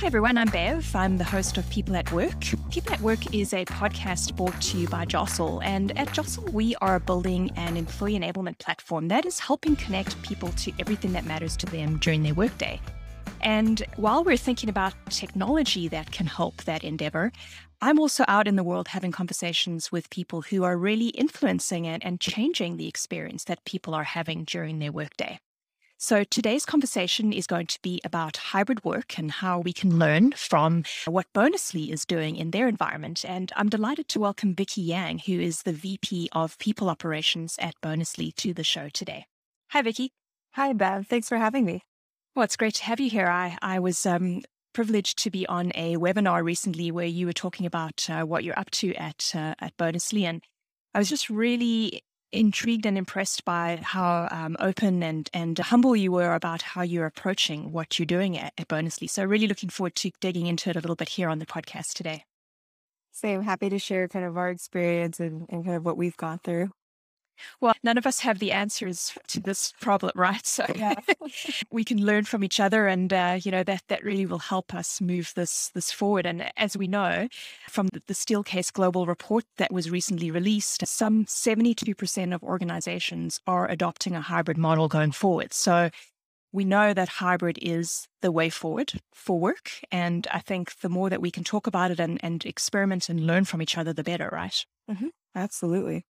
Hi, everyone. I'm Bev. I'm the host of People at Work. People at Work is a podcast brought to you by Jostle. And at Jostle, we are building an employee enablement platform that is helping connect people to everything that matters to them during their workday. And while we're thinking about technology that can help that endeavor, I'm also out in the world having conversations with people who are really influencing it and changing the experience that people are having during their workday. So today's conversation is going to be about hybrid work and how we can learn from what Bonusly is doing in their environment. And I'm delighted to welcome Vicky Yang, who is the VP of People Operations at Bonusly, to the show today. Hi, Vicky. Hi, Bev. Thanks for having me. Well, it's great to have you here. I, I was um, privileged to be on a webinar recently where you were talking about uh, what you're up to at uh, at Bonusly, and I was just really intrigued and impressed by how um, open and and humble you were about how you're approaching what you're doing at, at Bonusly. So really looking forward to digging into it a little bit here on the podcast today. Same, happy to share kind of our experience and, and kind of what we've gone through. Well, none of us have the answers to this problem, right? So yeah. we can learn from each other, and uh, you know that that really will help us move this this forward. And as we know from the, the Steelcase Global report that was recently released, some seventy two percent of organizations are adopting a hybrid model going forward. So we know that hybrid is the way forward for work. And I think the more that we can talk about it and, and experiment and learn from each other, the better, right? Mm-hmm. Absolutely.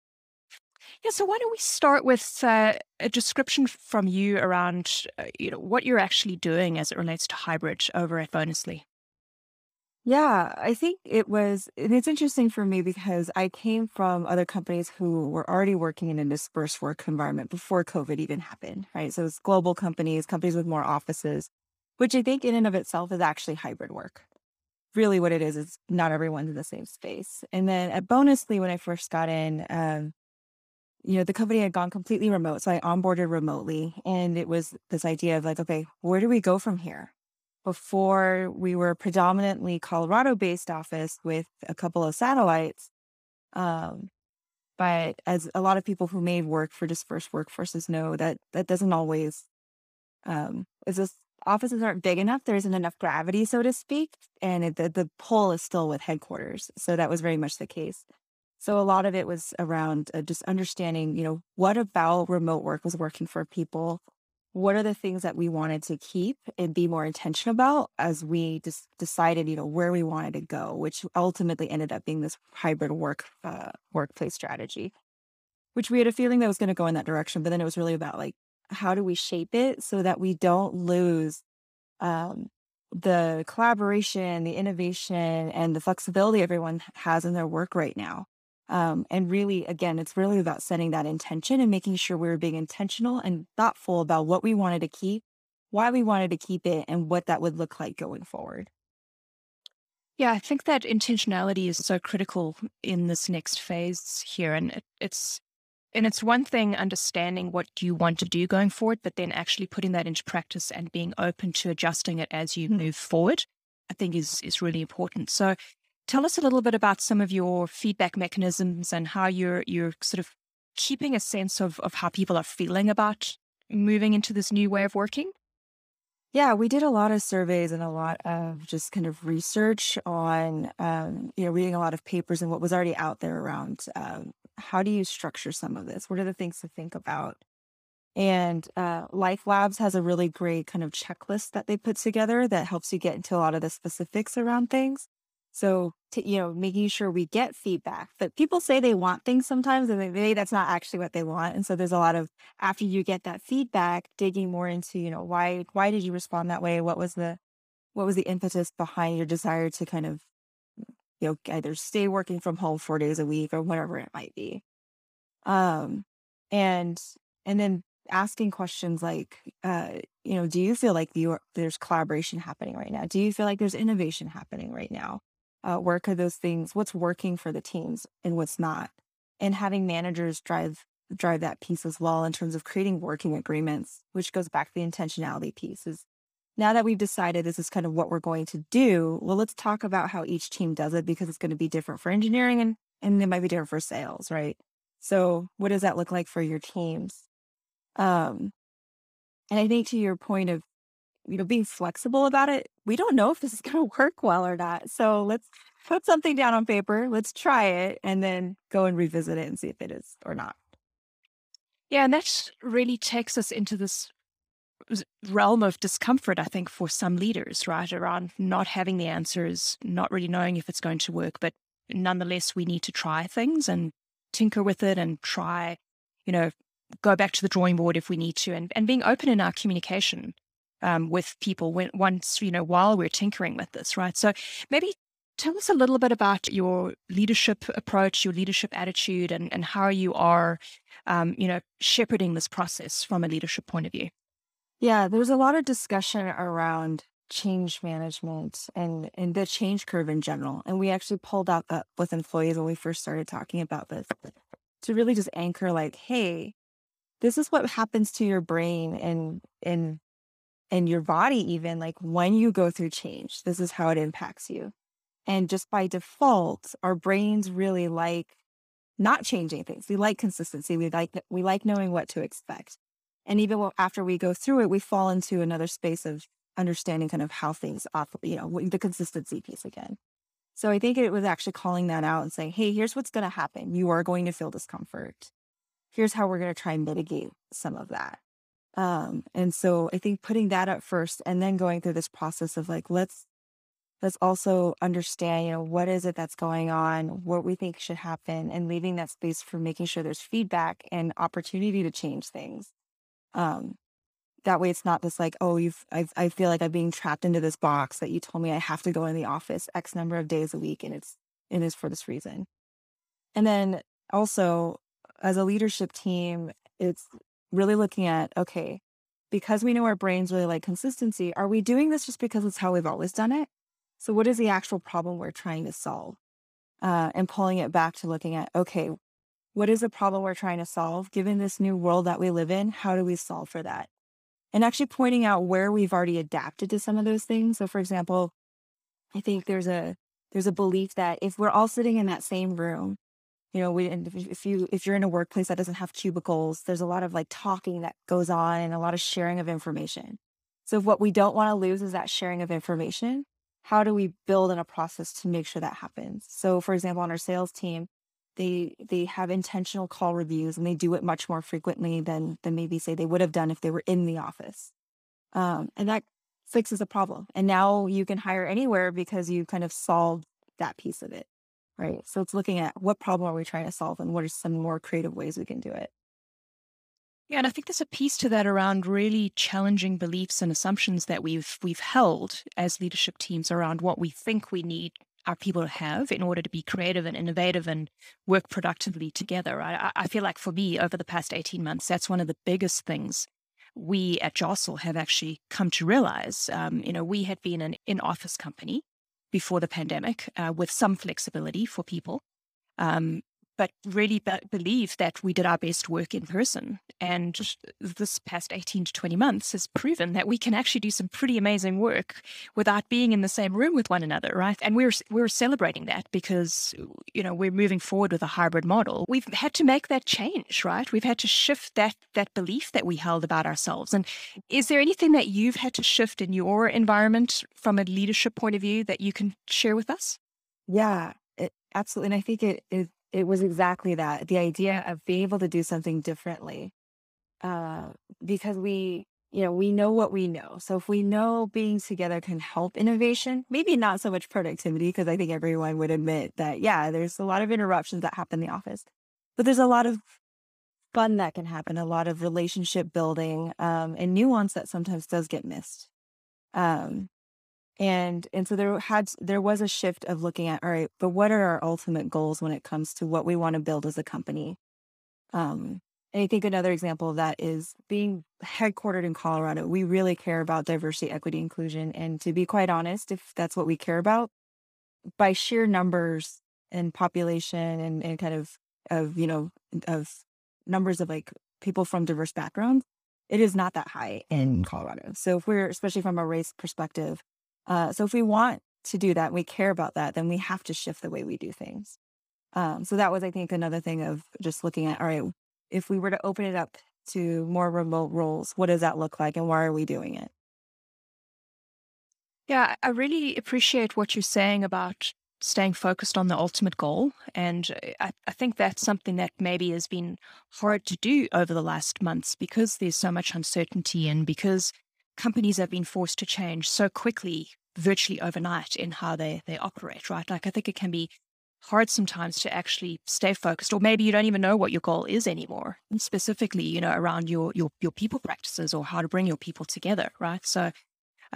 Yeah, so why don't we start with uh, a description from you around uh, you know what you're actually doing as it relates to hybrid over at Bonusly? Yeah, I think it was, and it's interesting for me because I came from other companies who were already working in a dispersed work environment before COVID even happened, right? So it's global companies, companies with more offices, which I think in and of itself is actually hybrid work. Really, what it is is not everyone's in the same space. And then at Bonusly, when I first got in, um, you know, the company had gone completely remote. So I onboarded remotely. And it was this idea of like, okay, where do we go from here? Before we were predominantly Colorado based office with a couple of satellites. Um, but as a lot of people who may work for dispersed workforces know that that doesn't always um is this offices aren't big enough there isn't enough gravity so to speak and it, the, the pull is still with headquarters so that was very much the case so a lot of it was around uh, just understanding, you know, what about remote work was working for people? What are the things that we wanted to keep and be more intentional about as we just decided, you know, where we wanted to go, which ultimately ended up being this hybrid work uh, workplace strategy, which we had a feeling that was going to go in that direction. But then it was really about like, how do we shape it so that we don't lose um, the collaboration, the innovation, and the flexibility everyone has in their work right now. Um, and really, again, it's really about setting that intention and making sure we were being intentional and thoughtful about what we wanted to keep, why we wanted to keep it, and what that would look like going forward. Yeah, I think that intentionality is so critical in this next phase here. And it, it's and it's one thing understanding what you want to do going forward, but then actually putting that into practice and being open to adjusting it as you move forward, I think is is really important. So Tell us a little bit about some of your feedback mechanisms and how you're you're sort of keeping a sense of of how people are feeling about moving into this new way of working. Yeah, we did a lot of surveys and a lot of just kind of research on, um, you know, reading a lot of papers and what was already out there around um, how do you structure some of this? What are the things to think about? And uh, LifeLabs has a really great kind of checklist that they put together that helps you get into a lot of the specifics around things. So, to, you know, making sure we get feedback. But people say they want things sometimes, and maybe that's not actually what they want. And so, there's a lot of after you get that feedback, digging more into, you know, why why did you respond that way? What was the what was the impetus behind your desire to kind of, you know, either stay working from home four days a week or whatever it might be. Um, and and then asking questions like, uh, you know, do you feel like there's collaboration happening right now? Do you feel like there's innovation happening right now? Uh, work are those things what's working for the teams and what's not and having managers drive drive that piece as well in terms of creating working agreements which goes back to the intentionality piece is now that we've decided this is kind of what we're going to do well let's talk about how each team does it because it's going to be different for engineering and and it might be different for sales right? So what does that look like for your teams? Um and i think to your point of you know, being flexible about it. We don't know if this is going to work well or not. So let's put something down on paper. Let's try it and then go and revisit it and see if it is or not. Yeah, and that really takes us into this realm of discomfort, I think, for some leaders, right? Around not having the answers, not really knowing if it's going to work, but nonetheless, we need to try things and tinker with it and try, you know, go back to the drawing board if we need to, and, and being open in our communication um, with people when, once, you know, while we're tinkering with this, right? So maybe tell us a little bit about your leadership approach, your leadership attitude, and, and how you are, um, you know, shepherding this process from a leadership point of view. Yeah, there's a lot of discussion around change management and and the change curve in general. And we actually pulled out that with employees when we first started talking about this to really just anchor like, hey, this is what happens to your brain and and and your body even like when you go through change. This is how it impacts you. And just by default, our brains really like not changing things. We like consistency. We like we like knowing what to expect. And even after we go through it, we fall into another space of understanding kind of how things off, you know, the consistency piece again. So I think it was actually calling that out and saying, hey, here's what's going to happen. You are going to feel discomfort. Here's how we're going to try and mitigate some of that. Um, and so I think putting that up first and then going through this process of like, let's let's also understand, you know, what is it that's going on, what we think should happen, and leaving that space for making sure there's feedback and opportunity to change things. Um, that way it's not just like, oh, you've, I, I feel like I'm being trapped into this box that you told me I have to go in the office X number of days a week and it's, it is for this reason. And then also as a leadership team, it's really looking at, okay, because we know our brains really like consistency, are we doing this just because it's how we've always done it? So what is the actual problem we're trying to solve? Uh, and pulling it back to looking at, okay, what is the problem we're trying to solve? Given this new world that we live in, how do we solve for that? And actually pointing out where we've already adapted to some of those things. So for example, I think there's a there's a belief that if we're all sitting in that same room, you know, we if you if you're in a workplace that doesn't have cubicles, there's a lot of like talking that goes on and a lot of sharing of information. So what we don't want to lose is that sharing of information. How do we build in a process to make sure that happens? So for example, on our sales team, they they have intentional call reviews and they do it much more frequently than than maybe say they would have done if they were in the office um, and that fixes a problem and now you can hire anywhere because you kind of solved that piece of it right so it's looking at what problem are we trying to solve and what are some more creative ways we can do it yeah, and I think there's a piece to that around really challenging beliefs and assumptions that we've we've held as leadership teams around what we think we need our people to have in order to be creative and innovative and work productively together. I, I feel like for me, over the past 18 months, that's one of the biggest things we at Jostle have actually come to realize. Um, you know, we had been an in office company before the pandemic uh, with some flexibility for people. Um, but really be- believe that we did our best work in person. And uh, this past 18 to 20 months has proven that we can actually do some pretty amazing work without being in the same room with one another, right? And we're we're celebrating that because you know we're moving forward with a hybrid model. We've had to make that change, right? We've had to shift that that belief that we held about ourselves. And is there anything that you've had to shift in your environment from a leadership point of view that you can share with us? Yeah, it, absolutely. And I think it is it was exactly that, the idea of being able to do something differently. Uh, because we, you know, we know what we know. So if we know being together can help innovation, maybe not so much productivity, because I think everyone would admit that, yeah, there's a lot of interruptions that happen in the office, but there's a lot of fun that can happen, a lot of relationship building, um, and nuance that sometimes does get missed. Um, and and so there had there was a shift of looking at all right but what are our ultimate goals when it comes to what we want to build as a company? Um and i think another example of that is being headquartered in colorado we really care about diversity equity inclusion and to be quite honest if that's what we care about by sheer numbers and population and, and kind of of you know of numbers of like people from diverse backgrounds it is not that high in colorado. So if we're especially from a race perspective uh, so if we want to do that, we care about that, then we have to shift the way we do things. Um, so that was, I think, another thing of just looking at, all right, if we were to open it up to more remote roles, what does that look like and why are we doing it? Yeah, I really appreciate what you're saying about staying focused on the ultimate goal. And uh, I, I, think that's something that maybe has been hard to do over the last months because there's so much uncertainty and because companies have been forced to change so quickly, virtually overnight, in how they, they operate, right? Like, I think it can be hard sometimes to actually stay focused or maybe you don't even know what your goal is anymore and specifically you know around your your your people practices or how to bring your people together right so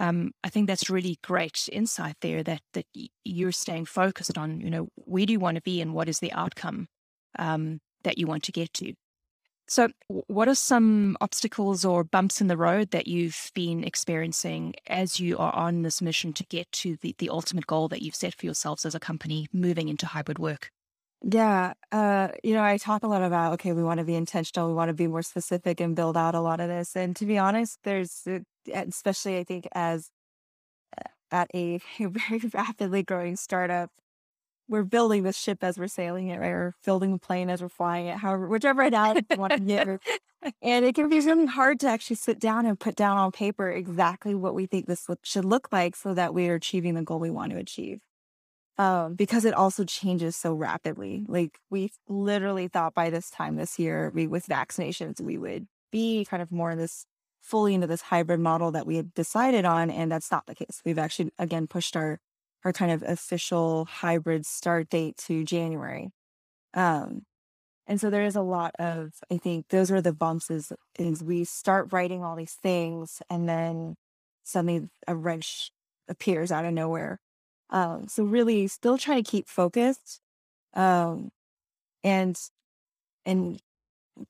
um, I think that's really great insight there that that you're staying focused on. You know, where do you want to be, and what is the outcome um, that you want to get to. So, what are some obstacles or bumps in the road that you've been experiencing as you are on this mission to get to the, the ultimate goal that you've set for yourselves as a company moving into hybrid work? Yeah, uh, you know, I talk a lot about, okay, we want to be intentional, we want to be more specific and build out a lot of this. And to be honest, there's, uh, especially I think as uh, at a very rapidly growing startup, we're building this ship as we're sailing it, right? Or building the plane as we're flying it, however, whichever analogy you want to give. And it can be really hard to actually sit down and put down on paper exactly what we think this should look like so that we are achieving the goal we want to achieve um, because it also changes so rapidly. Like we literally thought by this time this year, we with vaccinations, we would be kind of more in this fully into this hybrid model that we had decided on, and that's not the case. We've actually again pushed our our kind of official hybrid start date to January. Um, and so there is a lot of, I think those are the bumps is, is we start writing all these things and then suddenly a wrench appears out of nowhere um, so really still trying to keep focused um, and and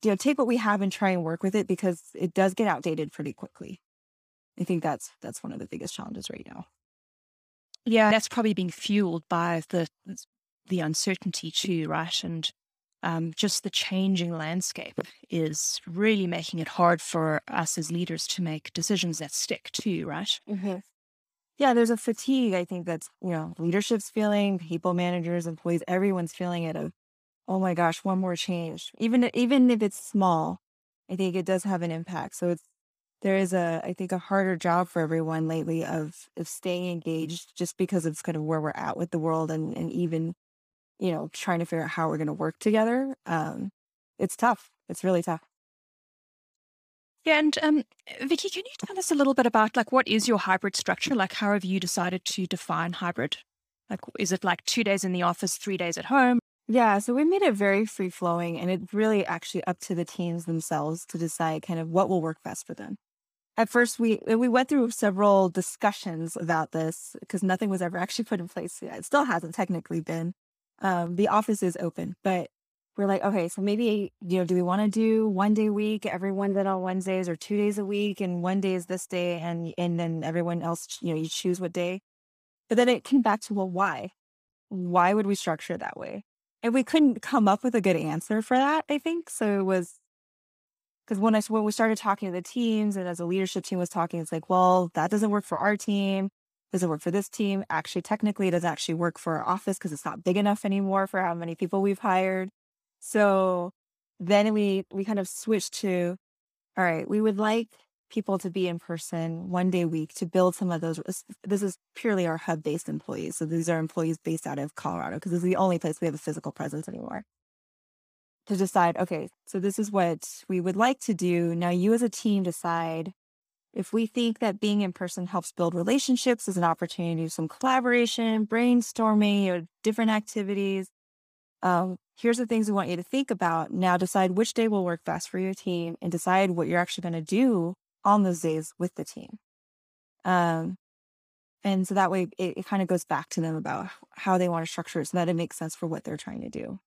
you know take what we have and try and work with it because it does get outdated pretty quickly. I think that's that's one of the biggest challenges right now. Yeah, that's probably being fueled by the the uncertainty too, right? And um, just the changing landscape is really making it hard for us as leaders to make decisions that stick too, right? Mm-hmm. Yeah, there's a fatigue, I think that's, you know, leadership's feeling, people managers, employees, everyone's feeling it of, oh my gosh, one more change. Even even if it's small, I think it does have an impact. So it's there is a I think a harder job for everyone lately of of staying engaged just because it's kind of where we're at with the world and and even, you know, trying to figure out how we're gonna work together. Um, it's tough. It's really tough. Yeah, and um, Vicky, can you tell us a little bit about like what is your hybrid structure? Like, how have you decided to define hybrid? Like, is it like two days in the office, three days at home? Yeah, so we made it very free flowing, and it's really actually up to the teams themselves to decide kind of what will work best for them. At first, we we went through several discussions about this because nothing was ever actually put in place. yet. It still hasn't technically been. Um, the office is open, but we're like, okay, so maybe, you know, do we want to do one day a week, everyone's in on Wednesdays or two days a week and one day is this day and and then everyone else, you know, you choose what day. But then it came back to, well, why? Why would we structure that way? And we couldn't come up with a good answer for that, I think. So it was because when I when we started talking to the teams and as a leadership team was talking, it's like, well, that doesn't work for our team. Does it work for this team? Actually, technically, it doesn't actually work for our office because it's not big enough anymore for how many people we've hired. So then we we kind of switched to, all right, we would like people to be in person one day a week to build some of those. This is purely our hub based employees. So these are employees based out of Colorado because this is the only place we have a physical presence anymore. To decide, okay, so this is what we would like to do. Now you as a team decide if we think that being in person helps build relationships as an opportunity to some collaboration, brainstorming, or different activities, um, here's the things we want you to think about. Now decide which day will work best for your team and decide what you're actually going to do on those days with the team. Um, and so that way it, it kind of goes back to them about how they want to structure it so that it makes sense for what they're trying to do.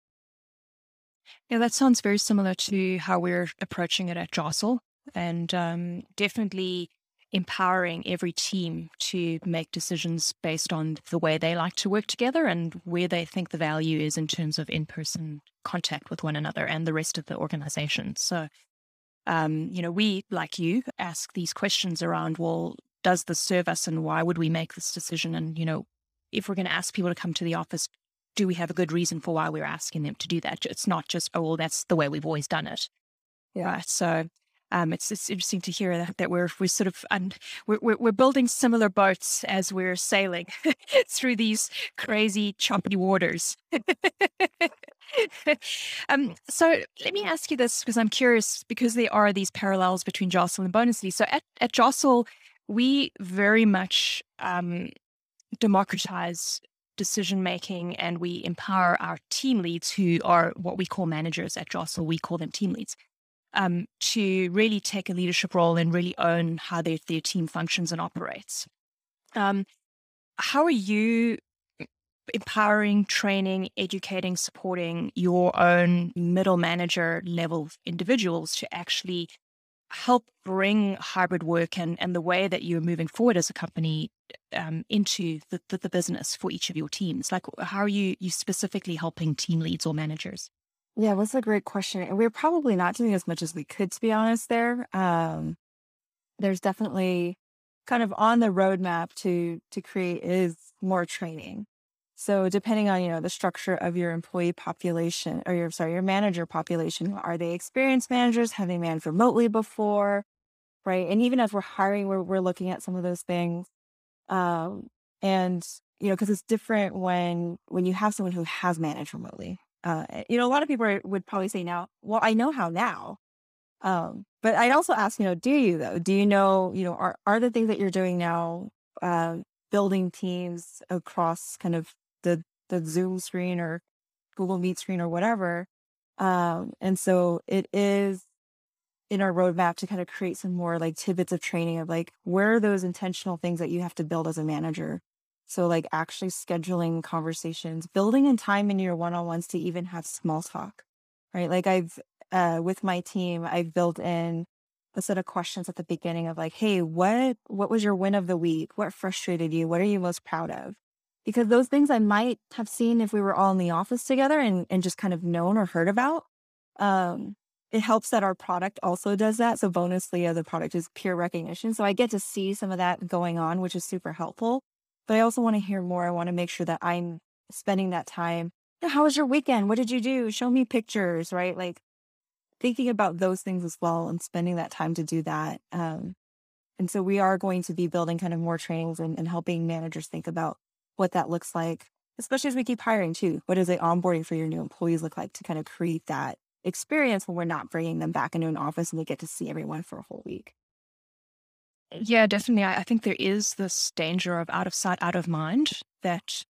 Yeah, that sounds very similar to how we're approaching it at Jostle. And um, definitely empowering every team to make decisions based on the way they like to work together and where they think the value is in terms of in person contact with one another and the rest of the organization. So, um, you know, we, like you, ask these questions around, well, does this serve us and why would we make this decision? And, you know, if we're going to ask people to come to the office, do we have a good reason for why we're asking them to do that? It's not just, oh, well, that's the way we've always done it. Yeah. Right. So, um, it's it's interesting to hear that, that we're we're sort of un, we're we're building similar boats as we're sailing through these crazy choppy waters. um, so let me ask you this because I'm curious because there are these parallels between Jostle and Bonusly. So at at Jostle, we very much um, democratize decision making and we empower our team leads who are what we call managers at Jostle. We call them team leads um, to really take a leadership role and really own how their, their team functions and operates. Um, how are you empowering, training, educating, supporting your own middle manager level individuals to actually help bring hybrid work and, and the way that you're moving forward as a company um, into the, the, the business for each of your teams? Like, how are you, you specifically helping team leads or managers? Yeah, that's a great question. And we're probably not doing as much as we could, to be honest, there. Um, there's definitely kind of on the roadmap to to create is more training. So depending on, you know, the structure of your employee population or your sorry, your manager population, are they experienced managers? Have they managed remotely before? Right. And even as we're hiring, we're we're looking at some of those things. Um, and you know, because it's different when when you have someone who has managed remotely, uh, eh, you know, a lot of people would probably say now, well, I know how now. Um, but I'd also ask, you know, do you though? Do you know, you know, are, are the things that you're doing now, uh, building teams across kind of the, the Zoom screen or Google Meet screen or whatever? Um, and so it is in our roadmap to kind of create some more like tidbits of training of like, where are those intentional things that you have to build as a manager so, like, actually scheduling conversations, building in time in your one on ones to even have small talk, right? Like, I've, uh, with my team, I've built in a set of questions at the beginning of like, hey, what what was your win of the week? What frustrated you? What are you most proud of? Because those things I might have seen if we were all in the office together and, and just kind of known or heard about. Um, it helps that our product also does that. So Bonusly, the product is peer recognition. So I get to see some of that going on, which is super helpful. But I also want to hear more. I want to make sure that I'm spending that time. How was your weekend? What did you do? Show me pictures, right? Like thinking about those things as well and spending that time to do that. Um, and so we are going to be building kind of more trainings and, and helping managers think about what that looks like, especially as we keep hiring too. What does the onboarding for your new employees look like to kind of create that experience when we're not bringing them back into an office and they get to see everyone for a whole week? Yeah, definitely. I, I think there is this danger of out of sight, out of mind that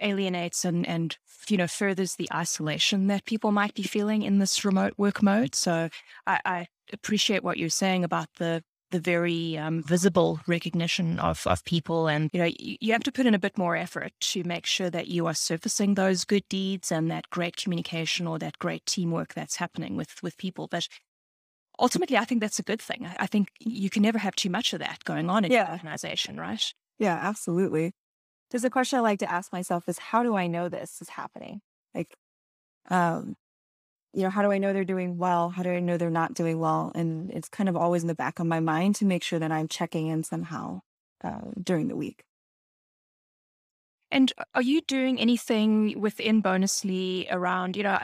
alienates and and you know furthers the isolation that people might be feeling in this remote work mode. So I, I appreciate what you're saying about the the very um, visible recognition of, of people and you know you, have to put in a bit more effort to make sure that you are surfacing those good deeds and that great communication or that great teamwork that's happening with with people but ultimately, I think that's a good thing. I think you can never have too much of that going on in yeah. your organization, right? Yeah, absolutely. There's a question I like to ask myself is how do I know this is happening? Like, um, you know, how do I know they're doing well? How do I know they're not doing well? And it's kind of always in the back of my mind to make sure that I'm checking in somehow uh, during the week. And are you doing anything within Bonusly around, you know,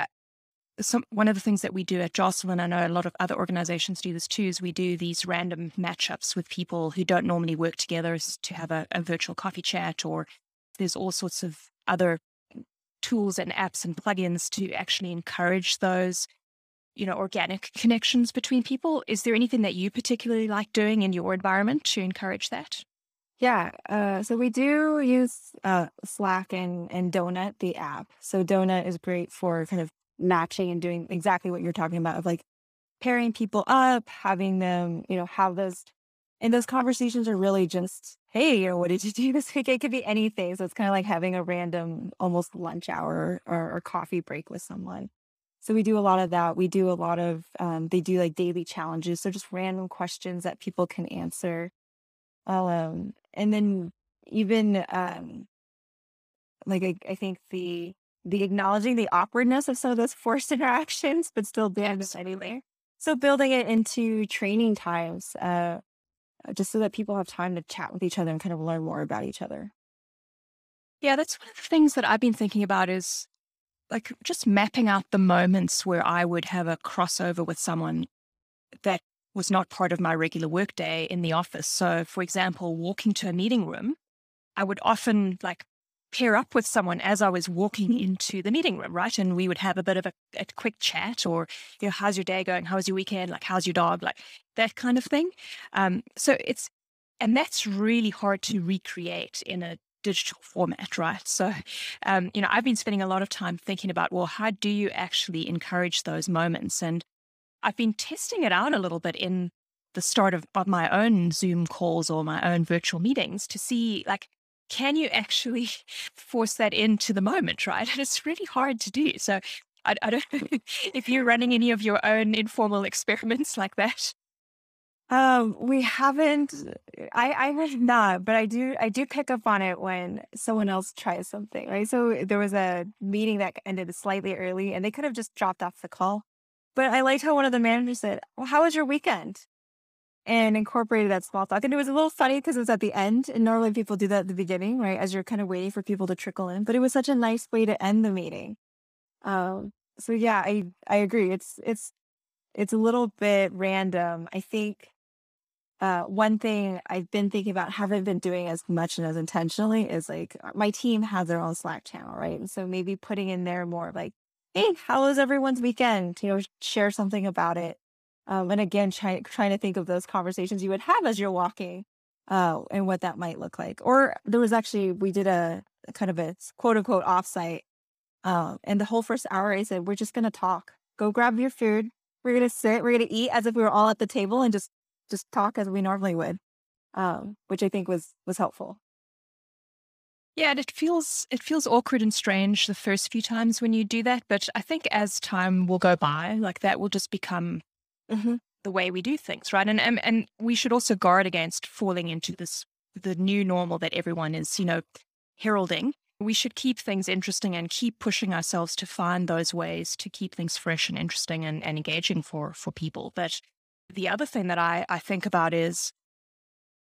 some one of the things that we do at Jostle, I know a lot of other organizations do this too, is we do these random matchups with people who don't normally work together to have a, a virtual coffee chat, or there's all sorts of other tools and apps and plugins to actually encourage those, you know, organic connections between people. Is there anything that you particularly like doing in your environment to encourage that? Yeah, uh, so we do use uh, Slack and, and Donut, the app. So Donut is great for kind of matching and doing exactly what you're talking about of like pairing people up, having them, you know, have those and those conversations are really just, hey, you know, what did you do this week? It could be anything. So it's kind of like having a random almost lunch hour or, or, coffee break with someone. So we do a lot of that. We do a lot of um, they do like daily challenges. So just random questions that people can answer. Um, and then even um, like I, I think the the acknowledging the awkwardness of some of those forced interactions, but still being anyway. So building it into training times, uh, Uh, just so that people have time to chat with each other and kind of learn more about each other. Yeah, that's one of the things that I've been thinking about is like just mapping out the moments where I would have a crossover with someone that was not part of my regular workday in the office. So, for example, walking to a meeting room, I would often like pair up with someone as I was walking into the meeting room, right? And we would have a bit of a, a, quick chat or, you know, how's your day going? How's your weekend? Like, how's your dog? Like that kind of thing. Um, so it's, and that's really hard to recreate in a digital format, right? So, um, you know, I've been spending a lot of time thinking about, well, how do you actually encourage those moments? And I've been testing it out a little bit in the start of, of my own Zoom calls or my own virtual meetings to see, like, can you actually force that into the moment, right? And it's really hard to do. So, I, I don't know if you're running any of your own informal experiments like that. Um, we haven't. I I have not, but I do. I do pick up on it when someone else tries something, right? So there was a meeting that ended slightly early, and they could have just dropped off the call. But I liked how one of the managers said, "Well, how was your weekend?" And incorporated that small talk. And it was a little funny because it was at the end, and normally people do that at the beginning, right? As you're kind of waiting for people to trickle in. But it was such a nice way to end the meeting. Um. So yeah, I I agree. It's it's it's a little bit random. I think uh, one thing I've been thinking about, haven't been doing as much and as intentionally, is like uh, my team has their own Slack channel, right? And so maybe putting in there more like, hey, how was everyone's weekend? You know, share something about it. Um, and again, try, trying to think of those conversations you would have as you're walking uh, and what that might look like. Or there was actually, we did a, kind of a quote unquote offsite. Um, and the whole first hour, I said, we're just going to talk. Go grab your food. We're going to sit. We're going to eat as if we were all at the table and just just talk as we normally would, um, which I think was was helpful. Yeah, and it feels it feels awkward and strange the first few times when you do that, but I think as time will go by, like that will just become mm-hmm. the way we do things, right? And, and and we should also guard against falling into this the new normal that everyone is, you know, heralding. We should keep things interesting and keep pushing ourselves to find those ways to keep things fresh and interesting and, and engaging for for people. But the other thing that I, I think about is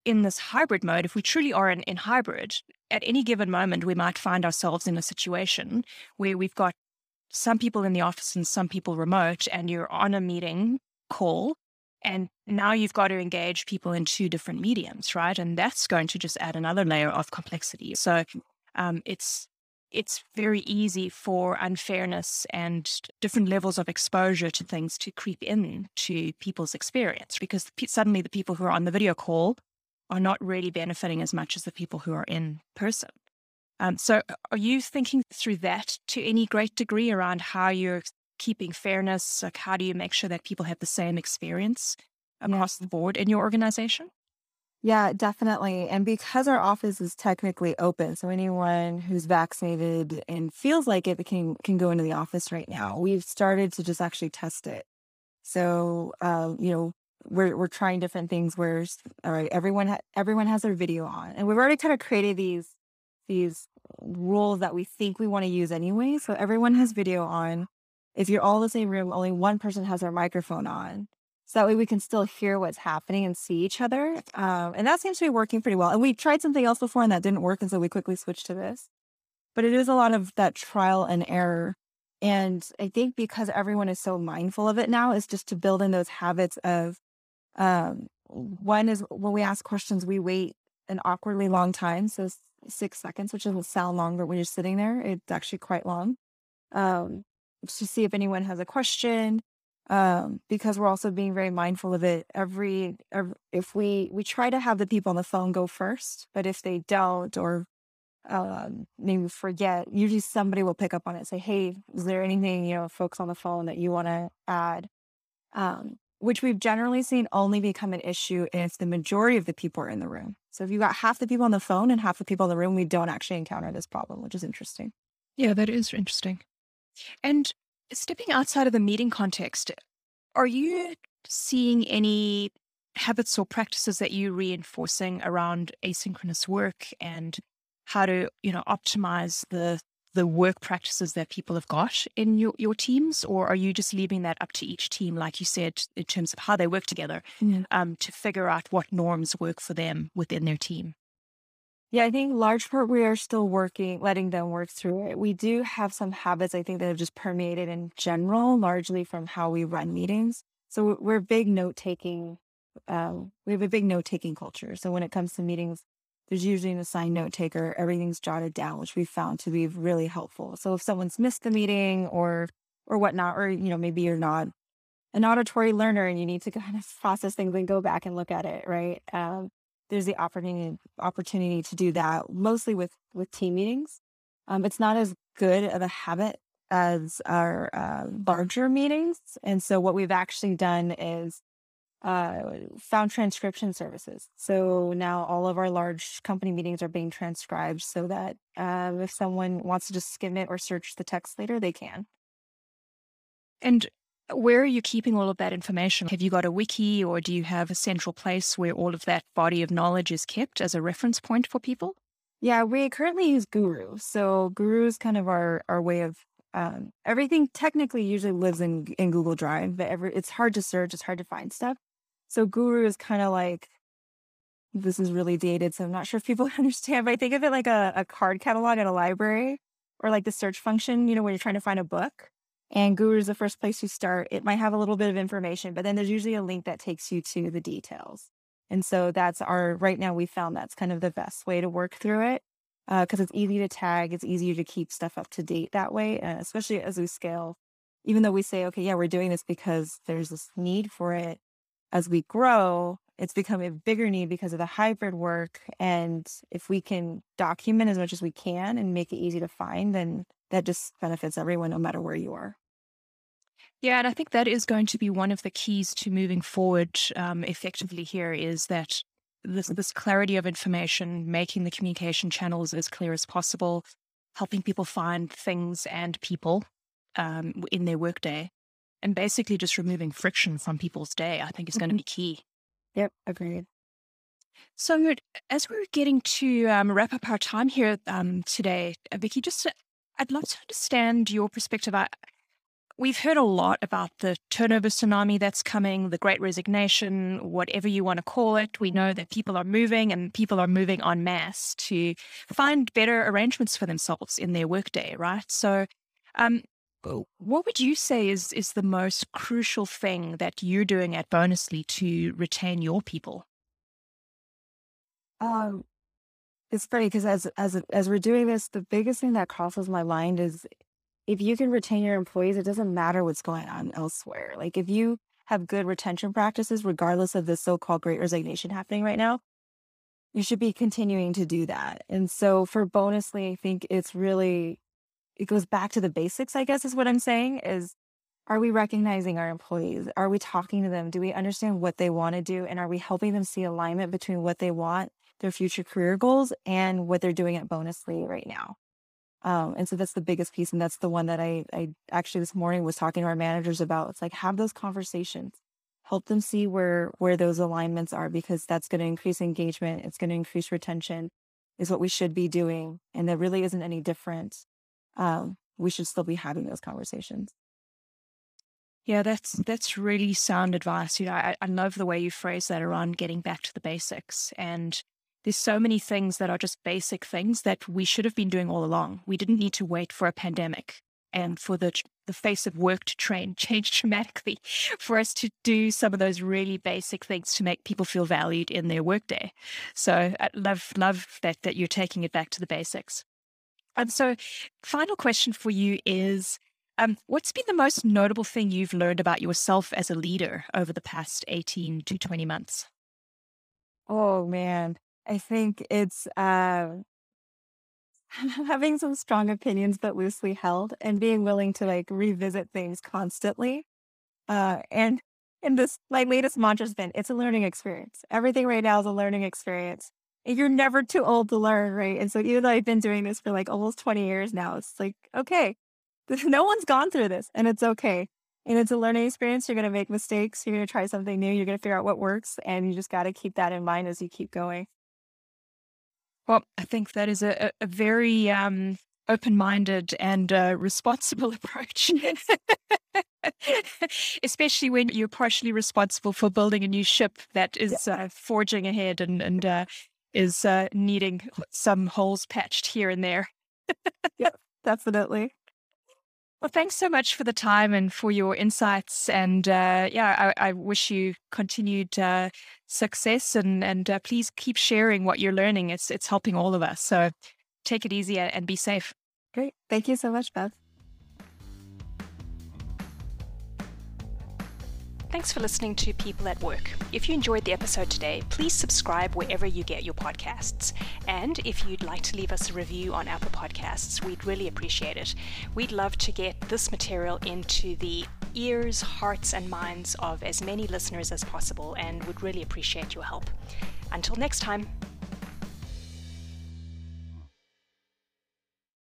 in this hybrid mode, if we truly are in, in hybrid, at any given moment, we might find ourselves in a situation where we've got some people in the office and some people remote, and you're on a meeting call. And now you've got to engage people in two different mediums, right? And that's going to just add another layer of complexity. So um, it's it's very easy for unfairness and different levels of exposure to things to creep in to people's experience because suddenly the people who are on the video call are not really benefiting as much as the people who are in person. Um, so, are you thinking through that to any great degree around how you're keeping fairness? Like, how do you make sure that people have the same experience across the board in your organization? Yeah, definitely. And because our office is technically open, so anyone who's vaccinated and feels like it can can go into the office right now. We've started to just actually test it. So, um, you know, we're we're trying different things. Where all right, everyone ha- everyone has their video on, and we've already kind of created these these rules that we think we want to use anyway. So everyone has video on. If you're all in the same room, only one person has their microphone on. So that way we can still hear what's happening and see each other. Um, and that seems to be working pretty well. And we tried something else before and that didn't work. And so we quickly switched to this. But it is a lot of that trial and error. And I think because everyone is so mindful of it now, is just to build in those habits of um, one is when we ask questions, we wait an awkwardly long time. So six seconds, which doesn't sound long, but when you're sitting there, it's actually quite long. Um, to see if anyone has a question um, because we're also being very mindful of it. Every, every if we we try to have the people on the phone go first, but if they don't or um, maybe forget, usually somebody will pick up on it. Say, hey, is there anything you know, folks on the phone that you want to add? Um, which we've generally seen only become an issue if the majority of the people are in the room. So if you got half the people on the phone and half the people in the room, we don't actually encounter this problem, which is interesting. Yeah, that is interesting. And Stepping outside of the meeting context, are you seeing any habits or practices that you're reinforcing around asynchronous work and how to, you know, optimize the the work practices that people have got in your, your teams, or are you just leaving that up to each team, like you said, in terms of how they work together, yeah. um, to figure out what norms work for them within their team? Yeah, I think large part we are still working, letting them work through it. We do have some habits I think that have just permeated in general, largely from how we run meetings. So we're big note taking. Um, we have a big note taking culture. So when it comes to meetings, there's usually an assigned note taker. Everything's jotted down, which we found to be really helpful. So if someone's missed the meeting or or whatnot, or you know maybe you're not an auditory learner and you need to kind of process things and go back and look at it, right? Um, there's the opportunity opportunity to do that mostly with with team meetings. Um, it's not as good of a habit as our uh, larger meetings, and so what we've actually done is uh, found transcription services. So now all of our large company meetings are being transcribed so that um, if someone wants to just skim it or search the text later, they can. And where are you keeping all of that information? Have you got a wiki or do you have a central place where all of that body of knowledge is kept as a reference point for people? Yeah, we currently use Guru. So Guru is kind of our, our way of um, everything technically usually lives in in Google Drive, but every, it's hard to search, it's hard to find stuff. So Guru is kind of like this is really dated, so I'm not sure if people understand, but I think of it like a, a card catalog at a library or like the search function, you know, when you're trying to find a book. And Guru is the first place you start. It might have a little bit of information, but then there's usually a link that takes you to the details. And so that's our, right now we found that's kind of the best way to work through it because uh, it's easy to tag. It's easier to keep stuff up to date that way, uh, especially as we scale. Even though we say, okay, yeah, we're doing this because there's this need for it, as we grow, it's become a bigger need because of the hybrid work. And if we can document as much as we can and make it easy to find, then that just benefits everyone, no matter where you are. Yeah, and I think that is going to be one of the keys to moving forward um, effectively here is that this, this clarity of information, making the communication channels as clear as possible, helping people find things and people um, in their workday, and basically just removing friction from people's day, I think is going to mm-hmm. be key. Yep, agreed. So, as we're getting to um, wrap up our time here um, today, uh, Vicky, just uh, I'd love to understand your perspective. I, We've heard a lot about the turnover tsunami that's coming, the great resignation, whatever you want to call it. We know that people are moving and people are moving en masse to find better arrangements for themselves in their workday, right? So, um, what would you say is, is the most crucial thing that you're doing at Bonusly to retain your people? Um, it's funny because as as as we're doing this, the biggest thing that crosses my mind is if you can retain your employees, it doesn't matter what's going on elsewhere. Like if you have good retention practices, regardless of the so-called great resignation happening right now, you should be continuing to do that. And so for Bonusly, I think it's really it goes back to the basics, I guess is what I'm saying is are we recognizing our employees? Are we talking to them? Do we understand what they want to do? And are we helping them see alignment between what they want, their future career goals, and what they're doing at Bonusly right now? Um, and so that's the biggest piece. And that's the one that I, I actually this morning was talking to our managers about. It's like have those conversations, help them see where where those alignments are because that's going to increase engagement. It's going to increase retention is what we should be doing. And there really isn't any different. Um, we should still be having those conversations. Yeah, that's that's really sound advice. You know, I, I love the way you phrase that around getting back to the basics and there's so many things that are just basic things that we should have been doing all along. We didn't need to wait for a pandemic and for the the face of work to train change dramatically for us to do some of those really basic things to make people feel valued in their workday. So I love love that that you're taking it back to the basics. And so, final question for you is. Um, what's been the most notable thing you've learned about yourself as a leader over the past 18 to 20 months? Oh man. I think it's uh, having some strong opinions but loosely held and being willing to like revisit things constantly. Uh, and in this, my latest mantra's been it's a learning experience. Everything right now is a learning experience. And you're never too old to learn, right? And so even though I've been doing this for like almost 20 years now, it's like, okay, no one's gone through this and it's okay. And it's a learning experience. You're going to make mistakes. You're going to try something new. You're going to figure out what works. And you just got to keep that in mind as you keep going. Well, I think that is a, a very um, open minded and uh, responsible approach, especially when you're partially responsible for building a new ship that is uh, forging ahead and, and uh, is uh, needing some holes patched here and there. yep, definitely. Well, thanks so much for the time and for your insights. And uh, yeah, I, I, wish you continued uh, success and and uh, please keep sharing what you're learning. It's it's helping all of us. So take it easy and be safe. Great. Thank you so much, Bev. Thanks for listening to People at Work. If you enjoyed the episode today, please subscribe wherever you get your podcasts. And if you'd like to leave us a review on Apple Podcasts, we'd really appreciate it. We'd love to get this material into the ears, hearts, and minds of as many listeners as possible and would really appreciate your help. Until next time.